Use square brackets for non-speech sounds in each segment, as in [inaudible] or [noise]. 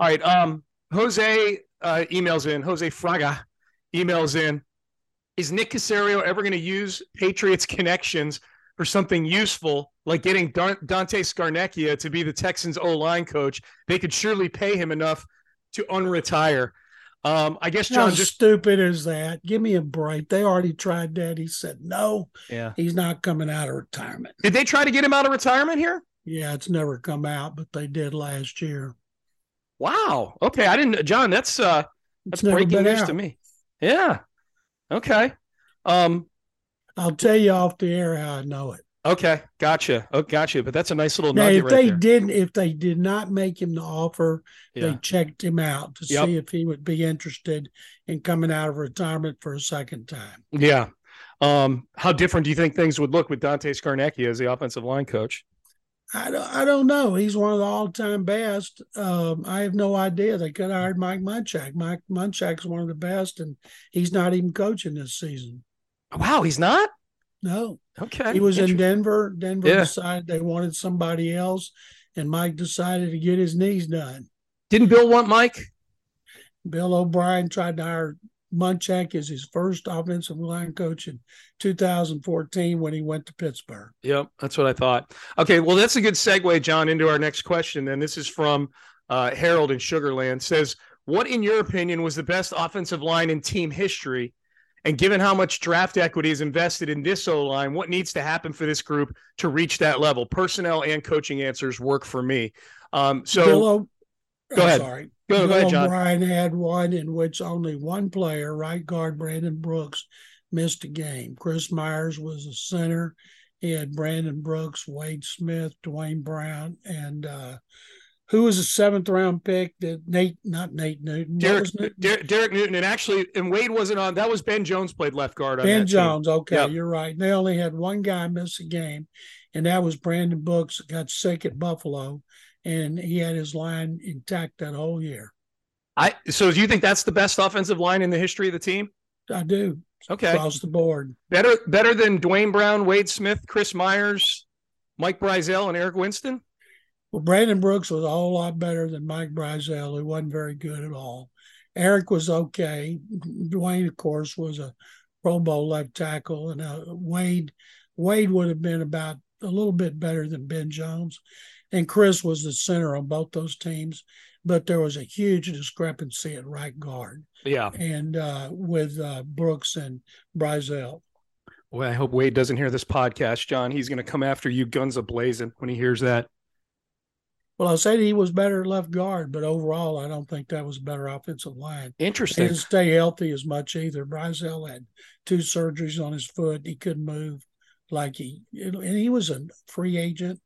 All right. Um, Jose uh, emails in. Jose Fraga emails in. Is Nick Caserio ever going to use Patriots connections for something useful, like getting Dante Scarnecchia to be the Texans O line coach? They could surely pay him enough to unretire. Um, I guess John How just stupid is that? Give me a break. They already tried that. He said no. Yeah. He's not coming out of retirement. did they try to get him out of retirement here? Yeah, it's never come out, but they did last year. Wow. Okay, I didn't. John, that's uh, that's breaking news out. to me. Yeah. Okay. Um. I'll tell you off the air how I know it. Okay. Gotcha. Oh, gotcha. But that's a nice little Now, nugget if right they there. didn't, if they did not make him the offer, Yeah. they checked him out to Yep. see if he would be interested in coming out of retirement for a second time. Yeah. Um. How different do you think things would look with Dante Scarnecchia as the offensive line coach? I don't, I don't know. He's one of the all time best. Um, I have no idea. They could have hired Mike Munchak. Mike Munchak's one of the best, and he's not even coaching this season. Wow, he's not. No, Okay. he was in Denver. Denver Yeah. decided they wanted somebody else, and Mike decided to get his knees done. Didn't Bill want Mike? Bill O'Brien tried to hire Munchak is his first offensive line coach in 2014 when he went to Pittsburgh. Yep, that's what I thought. Okay, well, that's a good segue, John, into our next question. And this is from uh, Harold in Sugarland. Says, "What, in your opinion, was the best offensive line in team history? And given how much draft equity is invested in this O line, what needs to happen for this group to reach that level? Personnel and coaching answers work for me. Um, so Bill O- Go I'm ahead. Sorry. Go- Bill ahead, John. O'Brien had one in which only one player, right guard Brandon Brooks, missed a game. Chris Myers was a center. He had Brandon Brooks, Wade Smith, Duane Brown, and uh, who was a seventh round pick? That Nate, not Nate Newton. Derek, Newton? Derek, Derek Newton, and actually, and Wade wasn't on. That was Ben Jones played left guard on Ben that team. Jones. Okay, Yep. you're right. They only had one guy miss a game, and that was Brandon Brooks. Got sick at Buffalo, and he had his line intact that whole year. I so do you think that's the best offensive line in the history of the team? I do Okay. across the board. Better better than Duane Brown, Wade Smith, Chris Myers, Mike Brisiel, and Eric Winston. Well, Brandon Brooks was a whole lot better than Mike Brisiel, who wasn't very good at all. Eric was okay. Duane, of course, was a Pro Bowl left tackle, and uh, Wade Wade would have been about a little bit better than Ben Jones, and Chris was the center on both those teams. But there was a huge discrepancy at right guard, Yeah. and uh, with uh, Brooks and Brisiel. Well, I hope Wade doesn't hear this podcast, John. He's going to come after you guns a blazing when he hears that. Well, I said he was better left guard, but overall, I don't think that was a better offensive line. Interesting. He didn't stay healthy as much either. Brisiel had two surgeries on his foot. He couldn't move like he, and he was a free agent.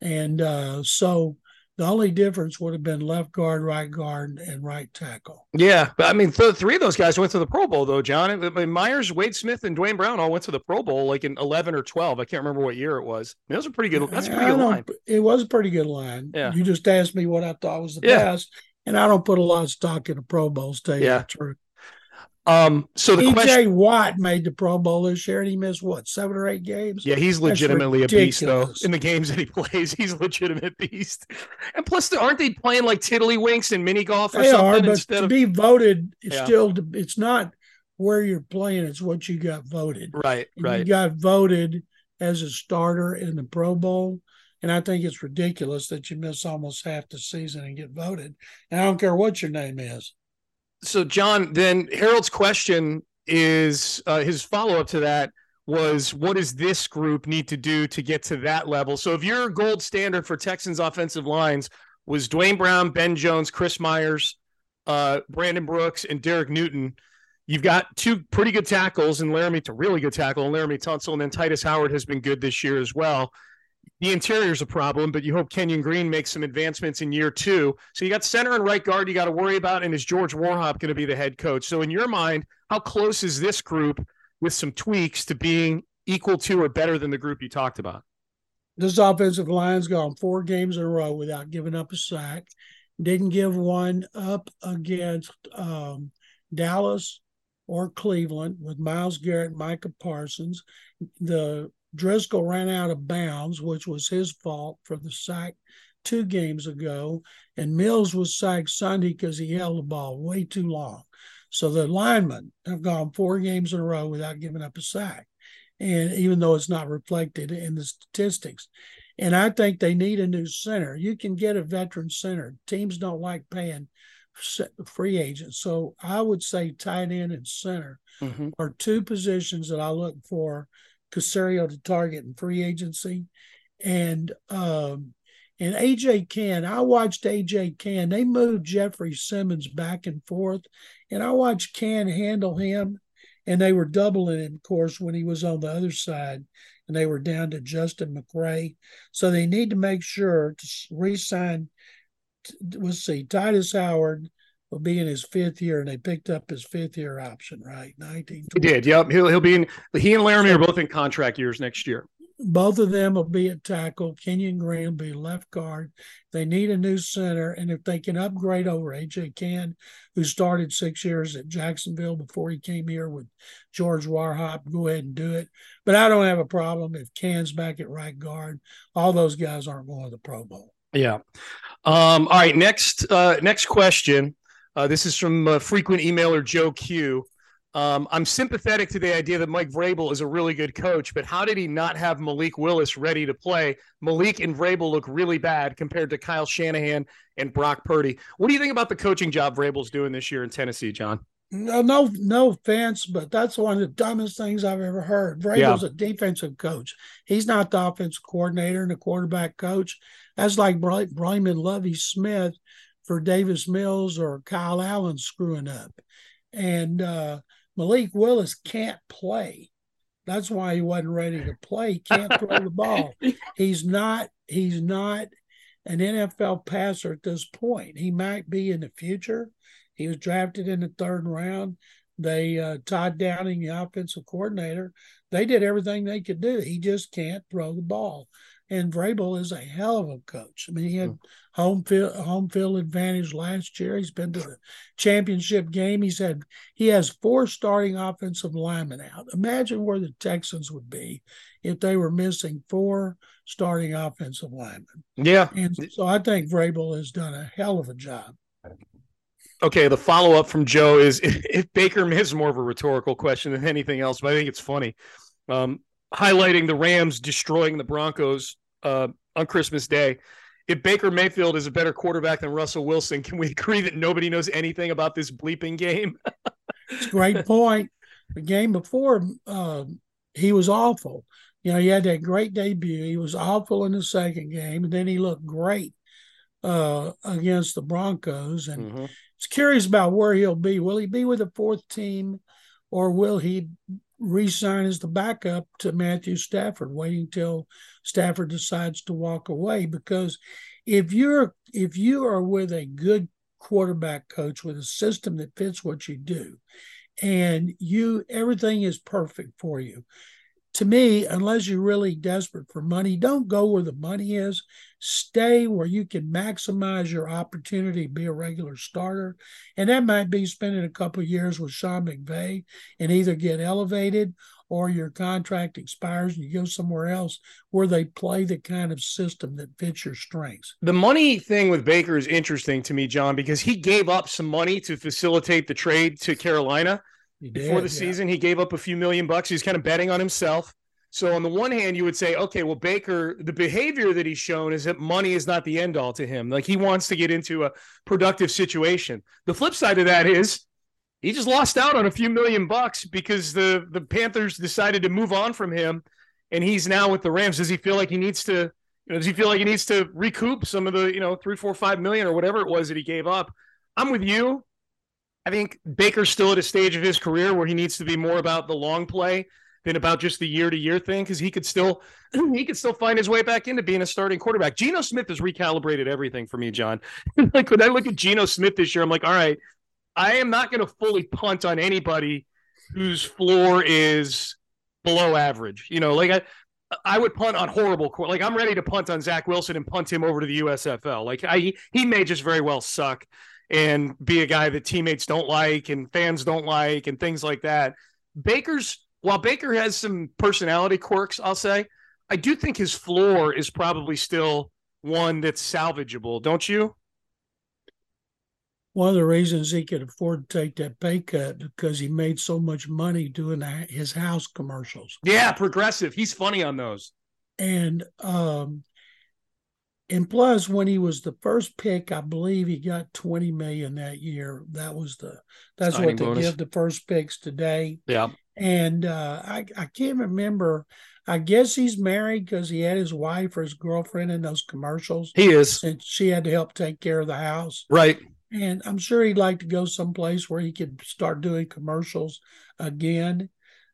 And uh, so the only difference would have been left guard, right guard, and right tackle. Yeah, but I mean, th- three of those guys went to the Pro Bowl, though, John. I mean, Myers, Wade Smith, and Duane Brown all went to the Pro Bowl like in eleven or twelve. I can't remember what year it was. I mean, those are pretty good. That's a pretty I good line. It was a pretty good line. Yeah. You just asked me what I thought was the Yeah. best. And I don't put a lot of stock in the Pro Bowls, tell you Yeah. the truth. Um, so the EJ question, Watt made the Pro Bowl this year, and he missed what seven or eight games. yeah, he's legitimately a beast, though. In the games that he plays, he's a legitimate beast. And plus, aren't they playing like tiddlywinks and mini golf or They something are, but to of be voted, it's Yeah. still it's not where you're playing; it's what you got voted. right, And right? You got voted as a starter in the Pro Bowl, and I think it's ridiculous that you miss almost half the season and get voted. And I don't care what your name is. So john then harold's question is uh, his follow-up to that was what does this group need to do to get to that level? So if your gold standard for texans offensive lines was duane brown ben jones chris myers uh, brandon brooks and derek newton you've got two pretty good tackles and laremy to really good tackle and laremy tunsil and then tytus howard has been good this year as well the interior is a problem, but you hope Kenyon Green makes some advancements in year two. So you got center and right guard you got to worry about, and is George Warhop going to be the head coach? So in your mind, how close is this group with some tweaks to being equal to or better than the group you talked about? This offensive line's gone four games in a row without giving up a sack. Didn't give one up against um, Dallas or Cleveland with Myles Garrett, Micah Parsons. The Driskel ran out of bounds, which was his fault for the sack two games ago, and Mills was sacked Sunday because he held the ball way too long. So the linemen have gone four games in a row without giving up a sack. And even though it's not reflected in the statistics. And I think they need a new center. You can get a veteran center. Teams don't like paying free agents. So I would say tight end and center mm-hmm. are two positions that I look for Caserio to target in free agency. And um, and AJ Cann. I watched AJ Cann. They moved Jeffrey Simmons back and forth, and I watched Cann handle him, and they were doubling him, of course, when he was on the other side, and they were down to Justin McCray. So they need to make sure to re-sign. Let's see, Tytus Howard will be in his fifth year, and they picked up his fifth year option, right? Nineteen. He did. Yep. He'll he'll be in. He and Laremy are both in contract years next year both of them will be at tackle. Kenyon Graham will be left guard. They need a new center, and if they can upgrade over AJ Cann, who started six years at Jacksonville before he came here with George Warhop, go ahead and do it. But I don't have a problem if Cann's back at right guard. All those guys aren't going to the Pro Bowl. Yeah. Um, all right. Next. Uh, next question. Uh, this is from uh, frequent emailer Joe Q. Um, I'm sympathetic to the idea that Mike Vrabel is a really good coach, but how did he not have Malik Willis ready to play? Malik and Vrabel look really bad compared to Kyle Shanahan and Brock Purdy. What do you think about the coaching job Vrabel's doing this year in Tennessee, John? No, no, no offense, but that's one of the dumbest things I've ever heard. Vrabel's yeah. a defensive coach. He's not the offensive coordinator and the quarterback coach. That's like blaming Lovie Smith for Davis Mills or Kyle Allen screwing up. And uh, Malik Willis can't play. That's why he wasn't ready to play. He can't throw the [laughs] ball. He's not. He's not an NFL passer at this point. He might be in the future. He was drafted in the third round. They uh, Todd Downing, the offensive coordinator, they did everything they could do. He just can't throw the ball. And Vrabel is a hell of a coach. I mean, he had hmm. home field home field advantage last year. He's been to the championship game. He's had he has four starting offensive linemen out. Imagine where the Texans would be if they were missing four starting offensive linemen. Yeah. And so I think Vrabel has done a hell of a job. Okay, the follow up from Joe is if, [laughs] if Baker is more of a rhetorical question than anything else, but I think it's funny. Um, highlighting the Rams destroying the Broncos uh, on Christmas Day. If Baker Mayfield is a better quarterback than Russell Wilson, can we agree that nobody knows anything about this bleeping game? [laughs] it's a great point. The game before, uh, he was awful. You know, he had that great debut. He was awful in the second game, and then he looked great uh, against the Broncos. And mm-hmm. it's curious about where he'll be. Will he be with the fourth team, or will he re-sign as the backup to Matthew Stafford, waiting till Stafford decides to walk away. Because if you're if you are with a good quarterback coach with a system that fits what you do, and you everything is perfect for you, to me, unless you're really desperate for money, don't go where the money is. Stay where you can maximize your opportunity be a regular starter. And that might be spending a couple years with Sean McVay and either get elevated or your contract expires and you go somewhere else where they play the kind of system that fits your strengths. The money thing with Baker is interesting to me, John, because he gave up some money to facilitate the trade to Carolina before the yeah. season. He gave up a few million bucks. He's kind of betting on himself. So on the one hand, you would say, okay, well, Baker, the behavior that he's shown is that money is not the end all to him. Like he wants to get into a productive situation. The flip side of that is he just lost out on a few million bucks because the the Panthers decided to move on from him, and he's now with the Rams. Does he feel like he needs to? You know, does he feel like he needs to recoup some of the you know three, four, five million or whatever it was that he gave up? I'm with you. I think Baker's still at a stage of his career where he needs to be more about the long play than about just the year to year thing because he could still [clears throat] he could still find his way back into being a starting quarterback. Geno Smith has recalibrated everything for me, John. [laughs] like when I look at Geno Smith this year, I'm like, all right, I am not going to fully punt on anybody whose floor is below average. You know, like I I would punt on horrible like I'm ready to punt on Zach Wilson and punt him over to the USFL. Like I he may just very well suck and be a guy that teammates don't like and fans don't like and things like that. Baker's while Baker has some personality quirks, I'll say, I do think his floor is probably still one that's salvageable, don't you? One of the reasons he could afford to take that pay cut because he made so much money doing his house commercials. Yeah, progressive. He's funny on those. And um, and plus when he was the first pick i believe he got 20 million that year. That was the that's Signing what they bonus. give the first picks today. Yeah. And uh, I, I can't remember. I guess he's married because he had his wife or his girlfriend in those commercials. He is. And she had to help take care of the house. Right. And i'm sure he'd like to go someplace where he could start doing commercials again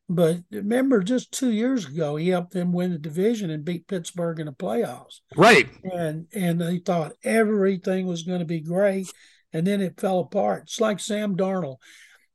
but remember, just two years ago, he helped them win the division and beat Pittsburgh in the playoffs. Right. And and they thought everything was going to be great, and then it fell apart. It's like Sam Darnold.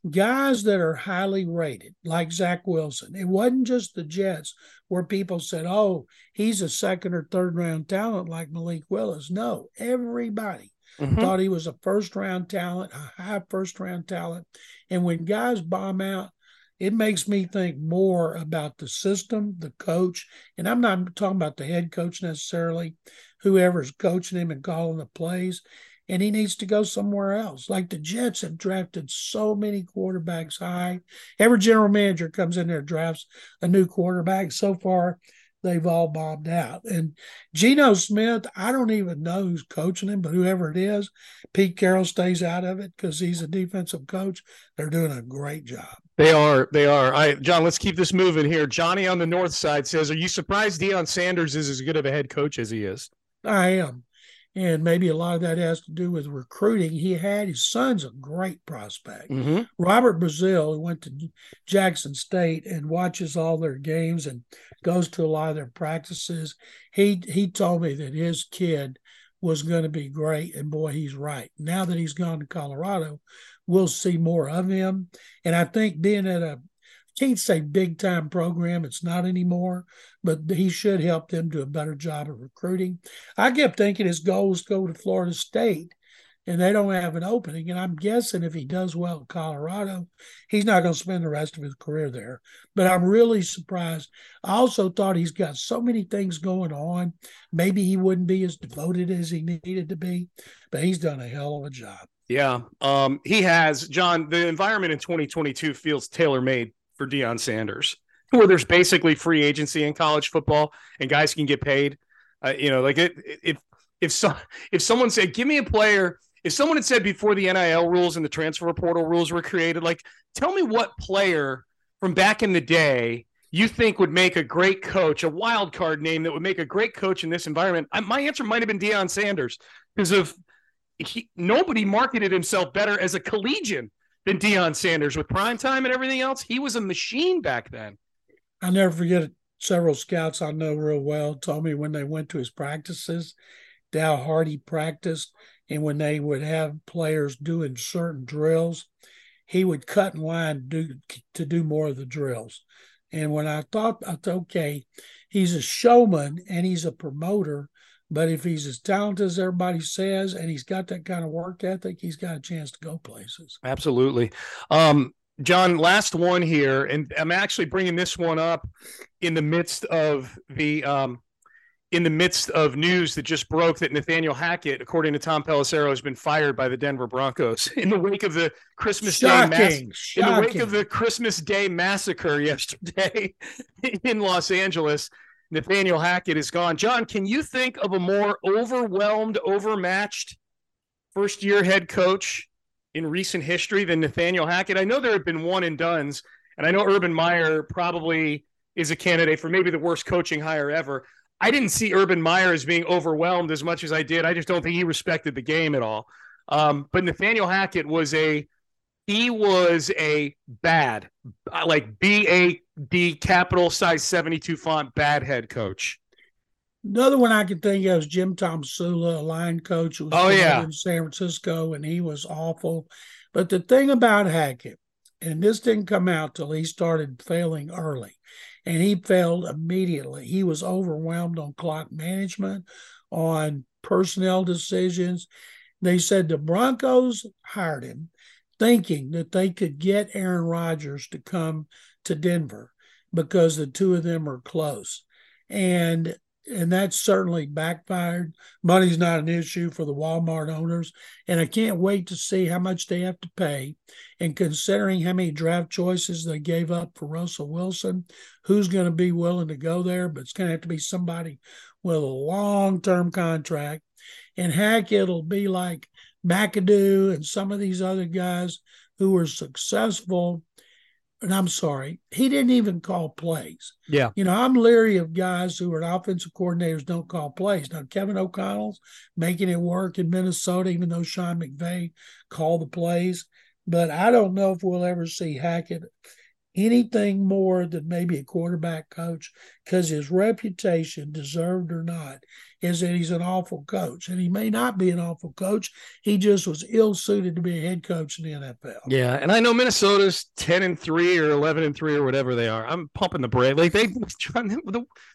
Guys that are highly rated, like Zach Wilson. It wasn't just the Jets where people said, "Oh, he's a second or third round talent like Malik Willis." No, everybody mm-hmm. thought he was a first round talent, a high first round talent. And when guys bomb out, it makes me think more about the system, the coach, and I'm not talking about the head coach necessarily, whoever's coaching him and calling the plays. And he needs to go somewhere else. Like the Jets have drafted so many quarterbacks high. Every general manager comes in there drafts a new quarterback. So far, they've all bombed out. And Geno Smith, I don't even know who's coaching him, but whoever it is, Pete Carroll stays out of it because he's a defensive coach. They're doing a great job. They are. They are. All right, John, let's keep this moving here. Johnny on the north side says, Are you surprised Deion Sanders is as good of a head coach as he is? I am and maybe a lot of that has to do with recruiting. He had his son's a great prospect. Mm-hmm. Robert Brazil, who went to Jackson State and watches all their games and goes to a lot of their practices. He he told me that his kid was going to be great, and boy, he's right. Now that he's gone to Colorado, we'll see more of him. And I think being at a can't say big time program. It's not anymore, but he should help them do a better job of recruiting. I kept thinking his goal was to go to Florida State, and they don't have an opening. And I'm guessing if he does well in Colorado, he's not going to spend the rest of his career there. But I'm really surprised. I also thought he's got so many things going on. Maybe he wouldn't be as devoted as he needed to be, but he's done a hell of a job. Yeah, um, he has. John, the environment in 2022 feels tailor made for Deion Sanders, where there's basically free agency in college football and guys can get paid. Uh, you know, like it, if if so, if someone said, "Give me a player," if someone had said before the NIL rules and the transfer portal rules were created, like, tell me what player from back in the day you think would make a great coach, a wild card name that would make a great coach in this environment? I, my answer might have been Deion Sanders because of he, nobody marketed himself better as a collegian than Deion Sanders with prime time and everything else. He was a machine back then. i never forget it. Several scouts I know real well told me when they went to his practices, how hard he practiced, and when they would have players doing certain drills, he would cut in line do, to do more of the drills. And when I thought, I thought, okay, he's a showman and he's a promoter, but if he's as talented as everybody says, and he's got that kind of work ethic, he's got a chance to go places. Absolutely. Um, John, last one here, and I'm actually bringing this one up in the midst of the um, in the midst of news that just broke that Nathaniel Hackett, according to Tom Pelissero, has been fired by the Denver Broncos in the wake of the Christmas Shocking. Day mass- in the wake of the Christmas Day massacre yesterday [laughs] in Los Angeles. Nathaniel Hackett is gone. John, can you think of a more overwhelmed, overmatched first year head coach in recent history than Nathaniel Hackett? I know there have been one and duns, and I know Urban Meyer probably is a candidate for maybe the worst coaching hire ever. I didn't see Urban Meyer as being overwhelmed as much as I did. I just don't think he respected the game at all. Um, but Nathaniel Hackett was a he was a bad, like B A D capital size 72 font bad head coach. Another one I can think of is Jim Tomsula, a line coach. Was oh, yeah. In San Francisco, and he was awful. But the thing about Hackett, and this didn't come out till he started failing early, and he failed immediately. He was overwhelmed on clock management, on personnel decisions. They said the Broncos hired him thinking that they could get Aaron Rodgers to come to Denver because the two of them are close. And and that's certainly backfired. Money's not an issue for the Walmart owners, and I can't wait to see how much they have to pay. And considering how many draft choices they gave up for Russell Wilson, who's going to be willing to go there? But it's going to have to be somebody with a long-term contract. And heck, it'll be like McAdoo and some of these other guys who were successful and I'm sorry, he didn't even call plays. Yeah. You know, I'm leery of guys who are offensive coordinators don't call plays. Now, Kevin O'Connell's making it work in Minnesota, even though Sean McVay called the plays. But I don't know if we'll ever see Hackett anything more than maybe a quarterback coach because his reputation, deserved or not, is that he's an awful coach. And he may not be an awful coach. He just was ill suited to be a head coach in the NFL. Yeah. And I know Minnesota's 10 and 3 or 11 and 3 or whatever they are. I'm pumping the brake. Like they,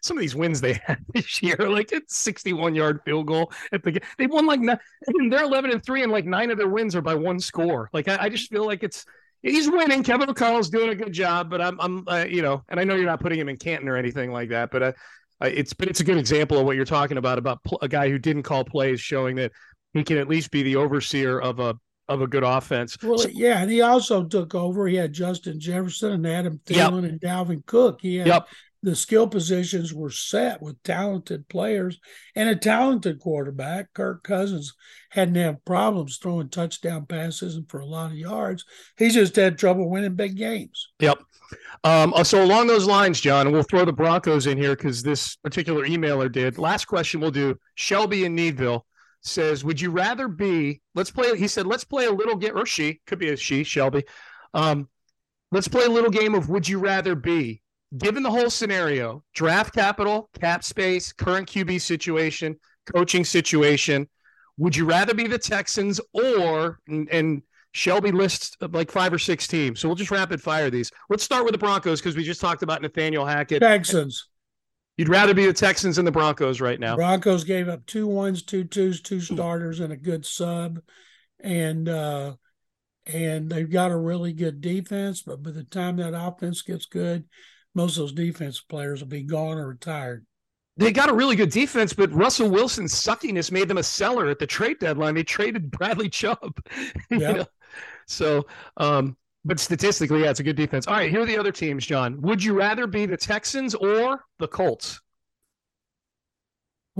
some of these wins they [laughs] had this year, like it's 61 yard field goal at the, they won like, and they're 11 and 3 and like nine of their wins are by one score. Like I, I just feel like it's, he's winning. Kevin O'Connell's doing a good job, but I'm, I'm, uh, you know, and I know you're not putting him in Canton or anything like that, but uh, Uh, it's, but it's a good example of what you're talking about about pl- a guy who didn't call plays, showing that he can at least be the overseer of a of a good offense. Well, so, yeah, and he also took over. He had Justin Jefferson and Adam Thielen yep. and Dalvin Cook. He had yep the skill positions were set with talented players and a talented quarterback. Kirk Cousins hadn't had problems throwing touchdown passes and for a lot of yards. He just had trouble winning big games. Yep. Um, uh, so along those lines, John, and we'll throw the Broncos in here because this particular emailer did. Last question we'll do. Shelby in Needville says, "Would you rather be? Let's play." He said, "Let's play a little game." Or she could be a she, Shelby. Um, let's play a little game of Would you rather be given the whole scenario, draft capital, cap space, current QB situation, coaching situation, would you rather be the Texans or and, and Shelby lists like five or six teams? So we'll just rapid fire these. Let's start with the Broncos because we just talked about Nathaniel Hackett. Texans. You'd rather be the Texans than the Broncos right now. Broncos gave up two ones, two twos, two starters, and a good sub, and uh, and they've got a really good defense. But by the time that offense gets good, most of those defense players will be gone or retired. They got a really good defense, but Russell Wilson's suckiness made them a seller at the trade deadline. They traded [laughs] Bradley Chubb. [laughs] Yeah. know? So, um, but statistically, yeah, it's a good defense. All right, here are the other teams, John. Would you rather be the Texans or the Colts?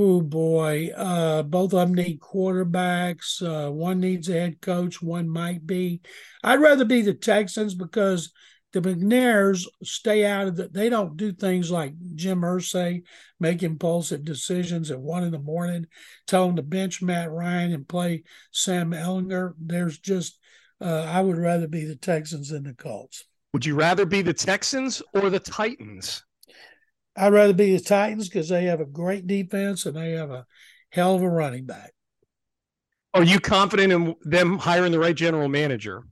Oh boy, uh, both of them need quarterbacks. Uh, one needs a head coach. One might be. I'd rather be the Texans because the McNairs stay out of the, they don't do things like Jim Irsay make impulsive decisions at one in the morning, tell them to bench Matt Ryan and play Sam Ehlinger. There's just, uh, I would rather be the Texans than the Colts. Would you rather be the Texans or the Titans? I'd rather be the Titans because they have a great defense and they have a hell of a running back. Are you confident in them hiring the right general manager?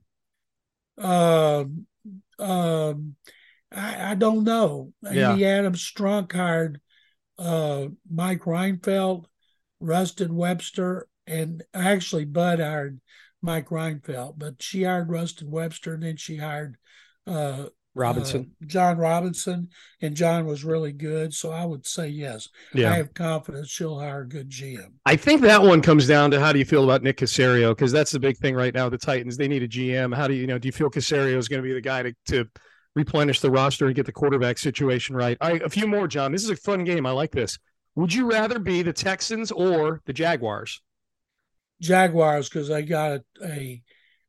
Uh, um, I, I, don't know. Yeah. Amy Adams Strunk hired uh, Mike Reinfeldt, Ruston Webster, and actually Bud hired Mike Reinfeldt, but she hired Ruston Webster, and then she hired uh, Robinson, uh, Jon Robinson, and John was really good. So I would say yes. Yeah. I have confidence she'll hire a good GM. I think that one comes down to how do you feel about Nick Caserio because that's the big thing right now. The Titans they need a GM. How do you, you know? Do you feel Caserio is going to be the guy to to replenish the roster and get the quarterback situation right? All right, a few more, John. This is a fun game. I like this. Would you rather be the Texans or the Jaguars? Jaguars because they got a, a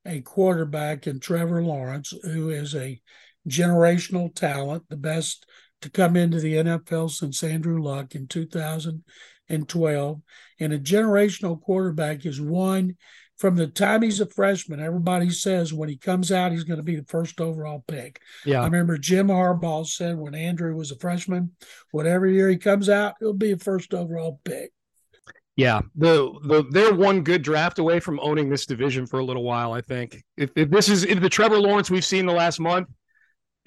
a quarterback in Trevor Lawrence who is a generational talent, the best to come into the NFL since Andrew Luck in 2012. And a generational quarterback is one from the time he's a freshman. Everybody says when he comes out, he's going to be the first overall pick. Yeah. I remember Jim Harbaugh said when Andrew was a freshman, whatever year he comes out, he'll be a first overall pick. Yeah, the, the they're one good draft away from owning this division for a little while. I think if, if this is if the Trevor Lawrence we've seen the last month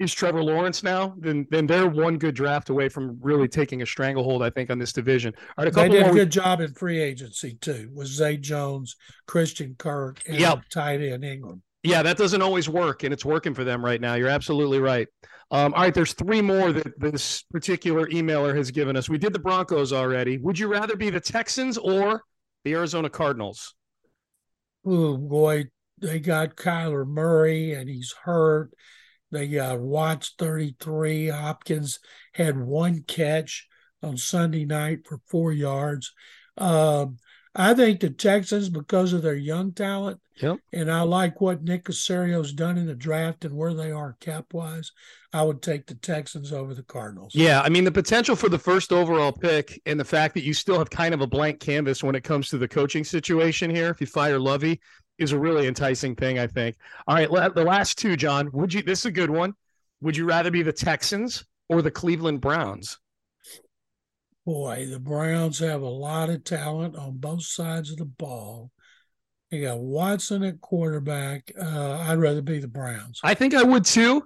is Trevor Lawrence now, then then they're one good draft away from really taking a stranglehold, I think, on this division. All right, a couple they did a good job in free agency too, with Zay Jones, Christian Kirk, and yep. tight end Engram. Yeah, that doesn't always work, and it's working for them right now. You're absolutely right. Um, all right, there's three more that this particular emailer has given us. We did the Broncos already. Would you rather be the Texans or the Arizona Cardinals? Oh boy, they got Kyler Murray and he's hurt. They got Watts 33. Hopkins had one catch on Sunday night for four yards. Um, I think the Texans, because of their young talent, yep. and I like what Nick Caserio's done in the draft and where they are cap wise, I would take the Texans over the Cardinals. Yeah, I mean the potential for the first overall pick and the fact that you still have kind of a blank canvas when it comes to the coaching situation here. If you fire Lovie, is a really enticing thing, I think. All right, the last two, John. Would you? This is a good one. Would you rather be the Texans or the Cleveland Browns? boy, the Browns have a lot of talent on both sides of the ball. They got Watson at quarterback. Uh, I'd rather be the Browns. I think I would too.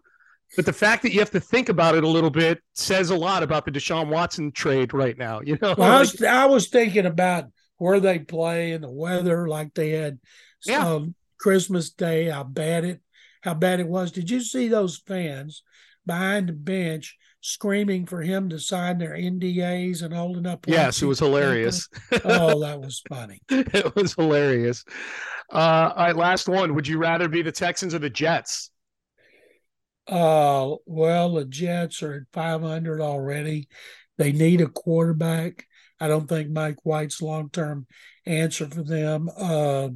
But the fact that you have to think about it a little bit says a lot about the Deshaun Watson trade right now. You know, well, I, was, [laughs] I was thinking about where they play and the weather, like they had yeah. um, Christmas Day, how bad it, how bad it was. Did you see those fans behind the bench screaming for him to sign their NDAs and holding up. Yes, it was hilarious. oh, that was funny. [laughs] it was hilarious. Uh, all right, last one. Would you rather be the Texans or the Jets? Uh, well, the Jets are at 500 already. They need a quarterback. I don't think Mike White's long term answer for them. Uh,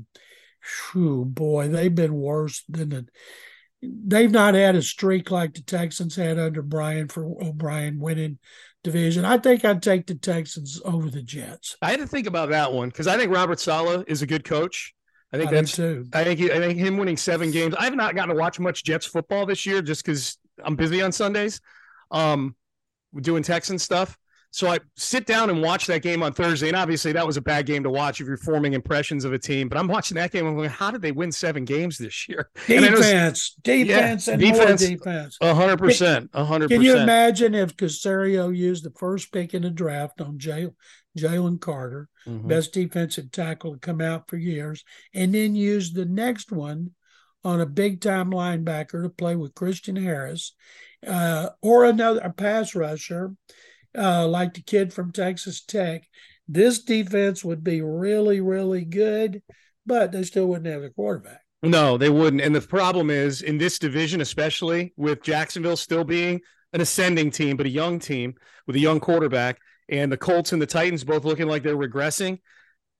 whew, boy, they've been worse than the they've not had a streak like the Texans had under Brian for O'Brien winning division. I think I'd take the Texans over the Jets. I had to think about that one because I think Robert Saleh is a good coach. I think I that's too. I think he, I think him winning seven games. I have not gotten to watch much Jets football this year just because I'm busy on Sundays, um, doing Texan stuff. So I sit down and watch that game on Thursday, and obviously that was a bad game to watch if you're forming impressions of a team. But I'm watching that game. I'm going, how did they win seven games this year? [laughs] Defense, defense, yeah, and defense, more defense. hundred percent, hundred percent. Can you imagine if Caserio used the first pick in the draft on Jalen Carter, mm-hmm. best defensive tackle to come out for years, and then used the next one on a big time linebacker to play with Christian Harris, uh, or another a pass rusher uh, like the kid from Texas Tech, this defense would be really, really good, but they still wouldn't have a quarterback. No, they wouldn't. And the problem is in this division, especially with Jacksonville still being an ascending team, but a young team with a young quarterback, and the Colts and the Titans both looking like they're regressing.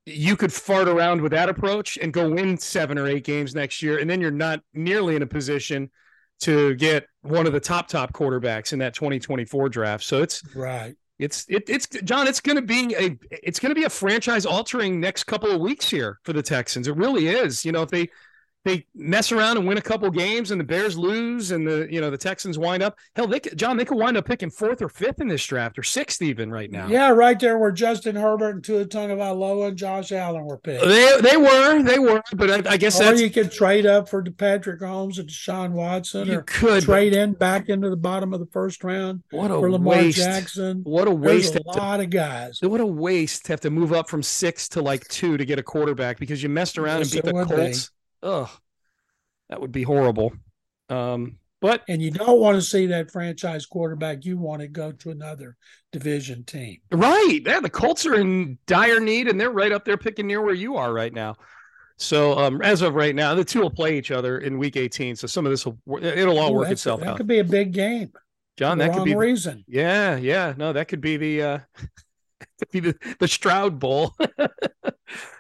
You could fart around with that approach and go win seven or eight games next year, and then you're not nearly in a position to get one of the top top quarterbacks in that 2024 draft. So it's right. It's it, it's John. It's going to be a it's going to be a franchise altering next couple of weeks here for the Texans. It really is. You know, if they they mess around and win a couple games and the Bears lose and the you know the Texans wind up hell they could, John they could wind up picking fourth or fifth in this draft or sixth even right now. Yeah, right there where Justin Herbert and Tua Tagovailoa and Josh Allen were picked. They they were they were, but I, I guess or that's you could trade up for Patrick Mahomes and Deshaun Watson. You could trade in back into the bottom of the first round. What a for Lamar waste. Jackson. What a waste! There's a lot to, of guys. What a waste to have to move up from six to like two to get a quarterback because you messed around yes, and beat the Colts. Be. Ugh. That would be horrible. Um, but and you don't want to see that franchise quarterback. You want to go to another division team, right? Yeah, the Colts are in dire need, and they're right up there picking near where you are right now. So um, as of right now, the two will play each other in Week 18. So some of this will it'll all Ooh, work itself that out. That could be a big game, John. that could be reason. Yeah, yeah. No, that could be the uh, [laughs] could be the, the Stroud Bowl. [laughs]